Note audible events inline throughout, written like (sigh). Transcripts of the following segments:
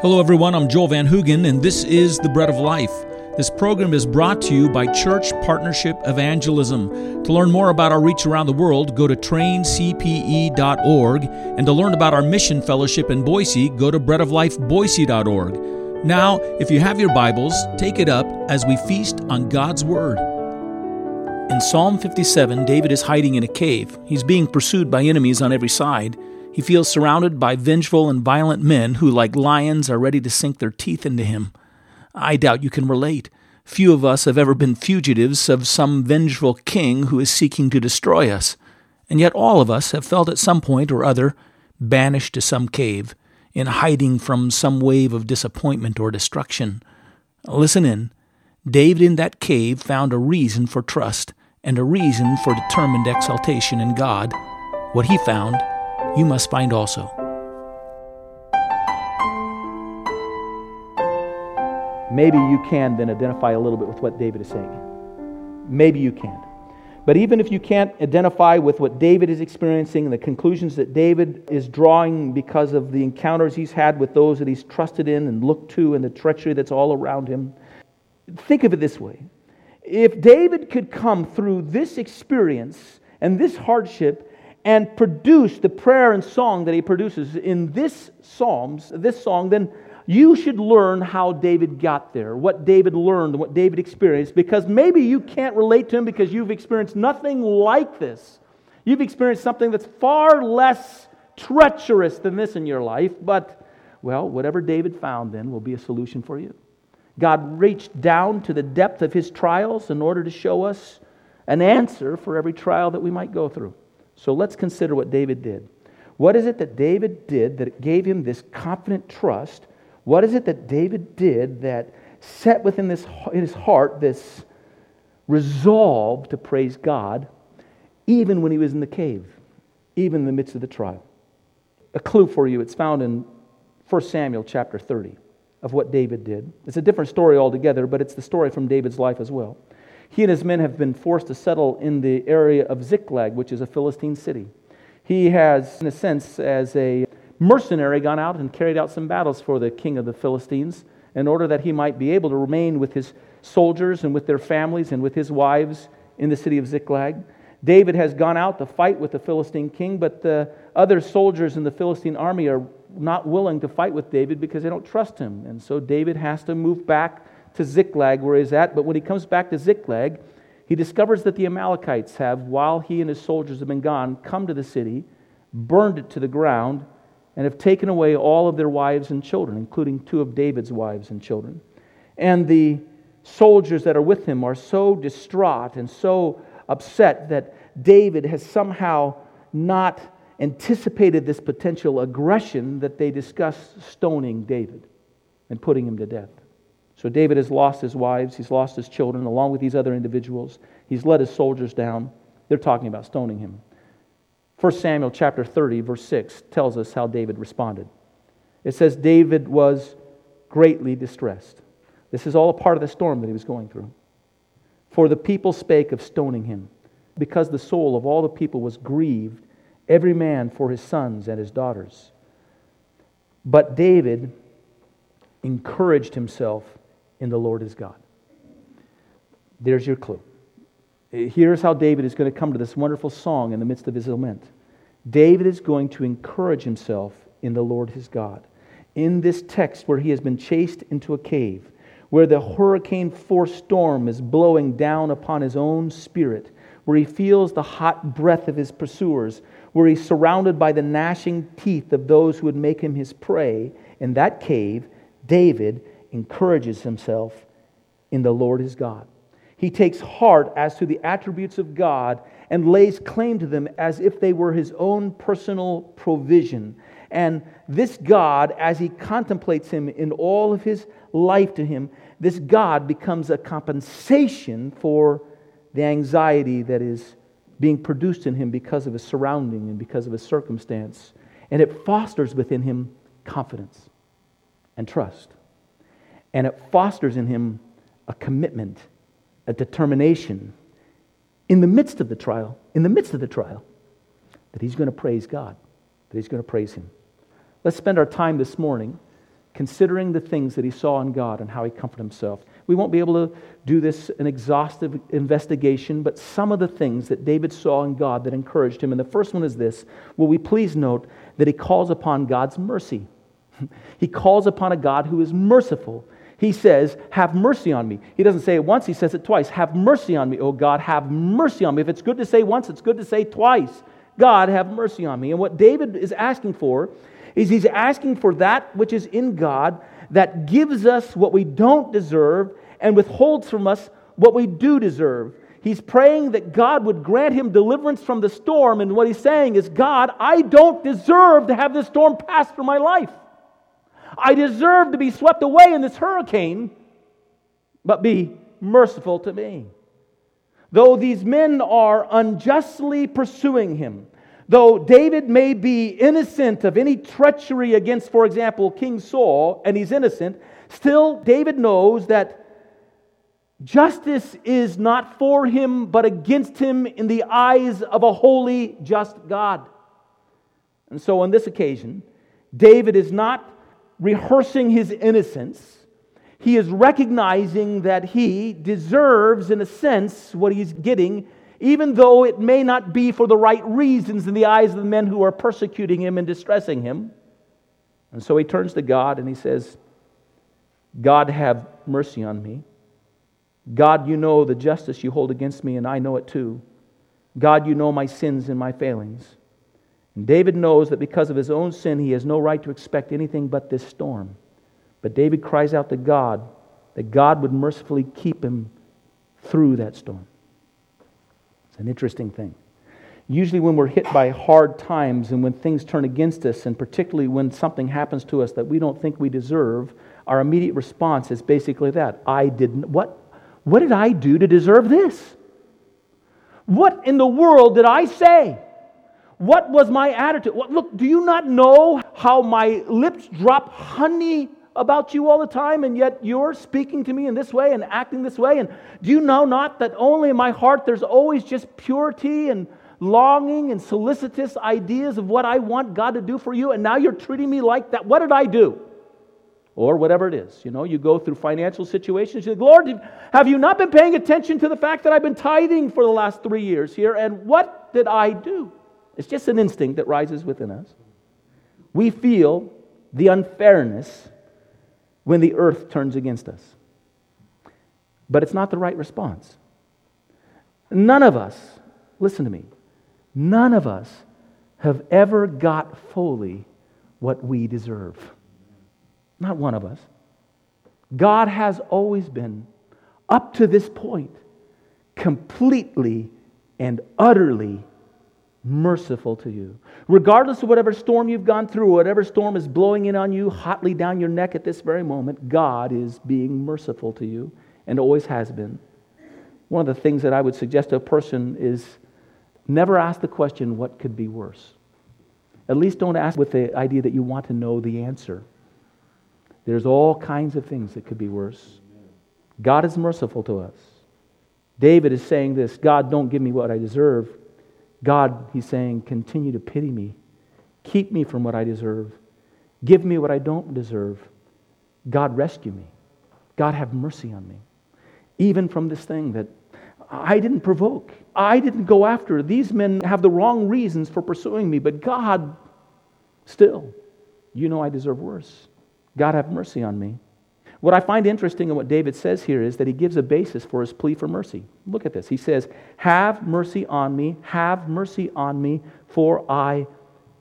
Hello, everyone. I'm Joel Van Hoogen, and this is The Bread of Life. This program is brought to you by Church Partnership Evangelism. To learn more about our reach around the world, go to traincpe.org. And to learn about our mission fellowship in Boise, go to breadoflifeboise.org. Now, if you have your Bibles, take it up as we feast on God's Word. In Psalm 57, David is hiding in a cave. He's being pursued by enemies on every side. He feels surrounded by vengeful and violent men who, like lions, are ready to sink their teeth into him. I doubt you can relate. Few of us have ever been fugitives of some vengeful king who is seeking to destroy us, and yet all of us have felt at some point or other banished to some cave, in hiding from some wave of disappointment or destruction. Listen in. David in that cave found a reason for trust and a reason for determined exaltation in God. What he found you must find also. Maybe you can then identify a little bit with what David is saying. Maybe you can. But even if you can't identify with what David is experiencing and the conclusions that David is drawing because of the encounters he's had with those that he's trusted in and looked to and the treachery that's all around him, think of it this way. If David could come through this experience and this hardship and produce the prayer and song that he produces. In this psalms this song then you should learn how david got there what david learned what david experienced because maybe you can't relate to him because you've experienced nothing like this. You've experienced something that's far less treacherous than this in your life but well whatever david found then will be a solution for you. God reached down to the depth of his trials in order to show us an answer for every trial that we might go through so let's consider what David did. What is it that David did that gave him this confident trust? What is it that David did that set within this, in his heart this resolve to praise God even when he was in the cave, even in the midst of the trial? A clue for you, it's found in 1 Samuel chapter 30 of what David did. It's a different story altogether, but it's the story from David's life as well. He and his men have been forced to settle in the area of Ziklag, which is a Philistine city. He has, in a sense, as a mercenary, gone out and carried out some battles for the king of the Philistines in order that he might be able to remain with his soldiers and with their families and with his wives in the city of Ziklag. David has gone out to fight with the Philistine king, but the other soldiers in the Philistine army are not willing to fight with David because they don't trust him. And so David has to move back to Ziklag, where he's at. But when he comes back to Ziklag, he discovers that the Amalekites have, while he and his soldiers have been gone, come to the city, burned it to the ground, and have taken away all of their wives and children, including two of David's wives and children. And the soldiers that are with him are so distraught and so upset that David has somehow not anticipated this potential aggression that they discuss stoning David and putting him to death. So David has lost his wives, he's lost his children, along with these other individuals. He's let his soldiers down. They're talking about stoning him. 1 Samuel chapter 30, verse 6 tells us how David responded. It says, David was greatly distressed. This is all a part of the storm that he was going through. For the people spake of stoning him, because the soul of all the people was grieved, every man for his sons and his daughters. But David encouraged himself in the Lord is God. There's your clue. Here's how David is going to come to this wonderful song in the midst of his lament. David is going to encourage himself in the Lord his God. In this text where he has been chased into a cave, where the hurricane force storm is blowing down upon his own spirit, where he feels the hot breath of his pursuers, where he's surrounded by the gnashing teeth of those who would make him his prey, in that cave, David encourages himself in the Lord his God. He takes heart as to the attributes of God and lays claim to them as if they were his own personal provision. And this God, as he contemplates him in all of his life to him, this God becomes a compensation for the anxiety that is being produced in him because of his surrounding and because of his circumstance. And it fosters within him confidence and trust and it fosters in him a commitment, a determination in the midst of the trial, in the midst of the trial, that he's going to praise God, that he's going to praise him. Let's spend our time this morning considering the things that he saw in God and how he comforted himself. We won't be able to do this an exhaustive investigation, but some of the things that David saw in God that encouraged him. And the first one is this Will we please note that he calls upon God's mercy? (laughs) he calls upon a God who is merciful. He says, Have mercy on me. He doesn't say it once, he says it twice. Have mercy on me, oh God, have mercy on me. If it's good to say once, it's good to say twice. God, have mercy on me. And what David is asking for is he's asking for that which is in God that gives us what we don't deserve and withholds from us what we do deserve. He's praying that God would grant him deliverance from the storm. And what he's saying is, God, I don't deserve to have this storm pass through my life. I deserve to be swept away in this hurricane, but be merciful to me. Though these men are unjustly pursuing him, Though David may be innocent of any treachery against, for example, King Saul, and he's innocent, still David knows that justice is not for him, but against him in the eyes of a holy, just God. And so on this occasion, David is not rehearsing his innocence. He is recognizing that he deserves, in a sense, what he's getting even though it may not be for the right reasons in the eyes of the men who are persecuting him and distressing him. And so he turns to God and he says, God, have mercy on me. God, you know the justice you hold against me, and I know it too. God, you know my sins and my failings. And David knows that because of his own sin, he has no right to expect anything but this storm. But David cries out to God that God would mercifully keep him through that storm It's an interesting thing. Usually, when we're hit by hard times and when things turn against us, and particularly when something happens to us that we don't think we deserve, our immediate response is basically that I didn't, what, what did I do to deserve this? What in the world did I say? What was my attitude? Look, do you not know how my lips drop honey about you all the time, and yet you're speaking to me in this way and acting this way. And do you know not that only in my heart there's always just purity and longing and solicitous ideas of what I want God to do for you, and now you're treating me like that? What did I do? Or whatever it is. You know, you go through financial situations. You say, Lord, have you not been paying attention to the fact that I've been tithing for the last three years here? And what did I do? It's just an instinct that rises within us. We feel the unfairness when the earth turns against us. But it's not the right response. None of us, listen to me, none of us have ever got fully what we deserve. Not one of us. God has always been, up to this point, completely and utterly merciful to you. Regardless of whatever storm you've gone through, whatever storm is blowing in on you hotly down your neck at this very moment, God is being merciful to you and always has been. One of the things that I would suggest to a person is never ask the question, what could be worse? At least don't ask with the idea that you want to know the answer. There's all kinds of things that could be worse. God is merciful to us. David is saying this God, don't give me what I deserve. God, he's saying, continue to pity me. Keep me from what I deserve. Give me what I don't deserve. God, rescue me. God, have mercy on me. Even from this thing that I didn't provoke, I didn't go after. These men have the wrong reasons for pursuing me, but God, still, you know I deserve worse. God, have mercy on me. What I find interesting in what David says here is that he gives a basis for his plea for mercy. Look at this. He says, Have mercy on me, have mercy on me, for I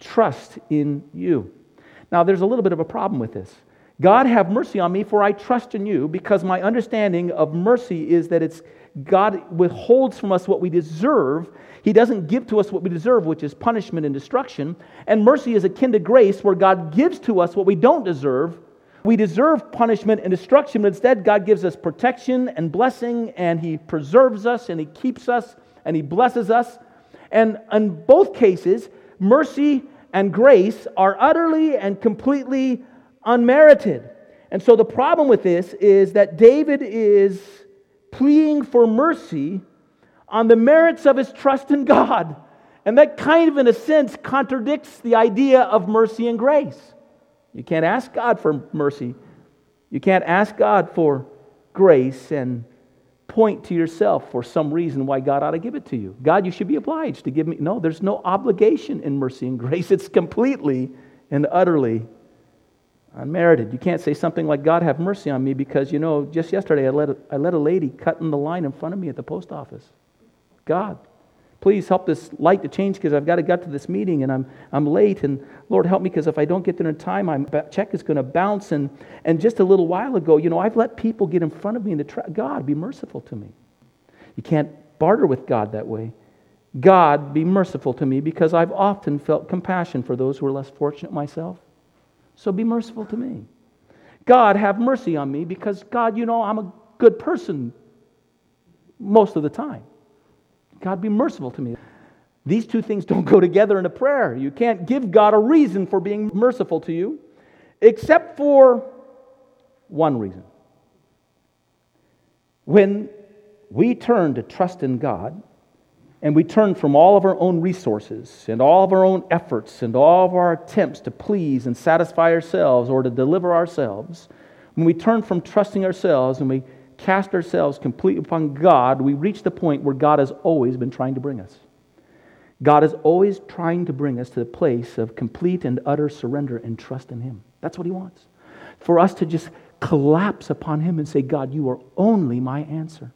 trust in you. Now, there's a little bit of a problem with this. God, have mercy on me, for I trust in you, because my understanding of mercy is that it's God withholds from us what we deserve. He doesn't give to us what we deserve, which is punishment and destruction. And mercy is akin to grace, where God gives to us what we don't deserve we deserve punishment and destruction, but instead, God gives us protection and blessing, and He preserves us, and He keeps us, and He blesses us. And in both cases, mercy and grace are utterly and completely unmerited. And so the problem with this is that David is pleading for mercy on the merits of his trust in God. And that kind of, in a sense, contradicts the idea of mercy and grace. You can't ask God for mercy. You can't ask God for grace and point to yourself for some reason why God ought to give it to you. God, you should be obliged to give me. No, there's no obligation in mercy and (laughs) grace. It's completely and utterly unmerited. You can't say something like, God, have mercy on me because, you know, just yesterday I let a, I let a lady cut in the line in front of me at the post office. God, please help this light to change because I've got to get to this meeting and I'm, I'm late. And Lord, help me because if I don't get there in time, my check is going to bounce. And, and just a little while ago, you know, I've let people get in front of me tra- God, be merciful to me. You can't barter with God that way. God, be merciful to me because I've often felt compassion for those who are less fortunate myself. So be merciful to me. God, have mercy on me because, God, you know, I'm a good person most of the time. God, be merciful to me. These two things don't (laughs) go together in a prayer. You can't give God a reason for being merciful to you, except for one reason. When we turn to trust in God, and we turn from all of our own resources and all of our own efforts and all of our attempts to please and satisfy ourselves or to deliver ourselves, when we turn from trusting ourselves and we cast ourselves completely upon God, we reach the point where God has always been trying to bring us. God is always trying to bring us to the place of complete and utter surrender and trust in Him. That's what He wants. For us to just collapse upon Him and say, God, you are only my answer.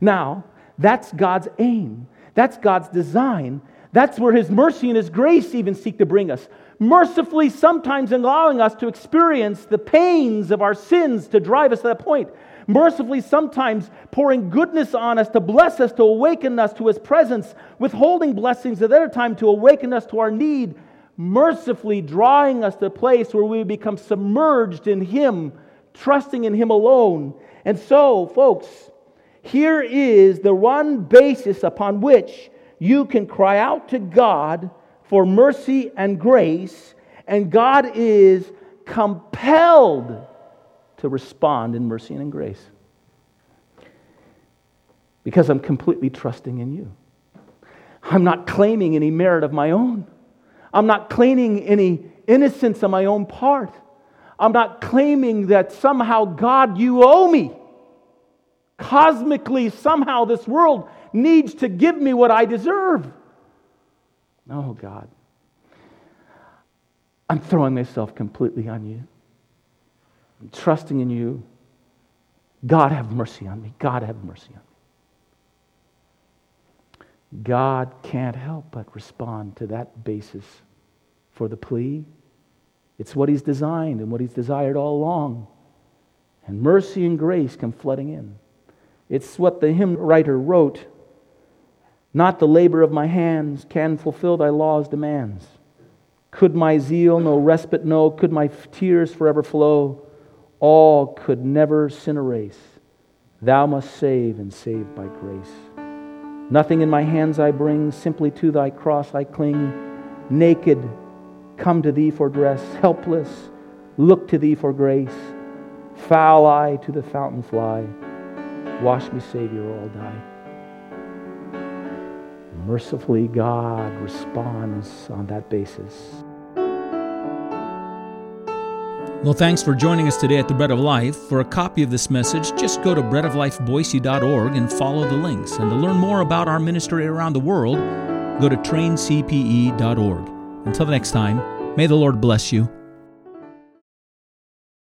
Now, that's God's aim. That's God's design. That's where His mercy and His grace even seek to bring us. Mercifully, sometimes allowing us to experience the pains of our sins to drive us to that point. Mercifully, sometimes pouring goodness on us to bless us, to awaken us to His presence, withholding blessings at other time to awaken us to our need. Mercifully drawing us to a place where we become submerged in Him, trusting in Him alone. And so, folks, here is the one basis upon which you can cry out to God for mercy and grace, and God is compelled to respond in mercy and in grace. Because I'm completely trusting in you. I'm not claiming any merit of my own. I'm not claiming any innocence on my own part. I'm not claiming that somehow, God, you owe me. Cosmically, somehow this world needs to give me what I deserve. No, God. I'm throwing myself completely on you. I'm trusting in you. God, have mercy on me. God, have mercy on me. God can't help but respond to that basis for the plea. It's what He's designed and what He's desired all along. And mercy and grace come flooding in. It's what the hymn writer wrote Not the labor of my hands can fulfill thy law's demands. Could my zeal no respite know? Could my tears forever flow? All could never sin erase. Thou must save and save by grace. Nothing in my hands I bring, simply to thy cross I cling. Naked, come to thee for dress. Helpless, look to thee for grace. Foul I to the fountain fly. Wash me, Savior, or I'll die. Mercifully, God responds on that basis. Well, thanks for joining us today at the Bread of Life. For a copy of this message, just go to breadoflifeboise.org and follow the links. And to learn more about our ministry around the world, go to traincpe.org. Until the next time, may the Lord bless you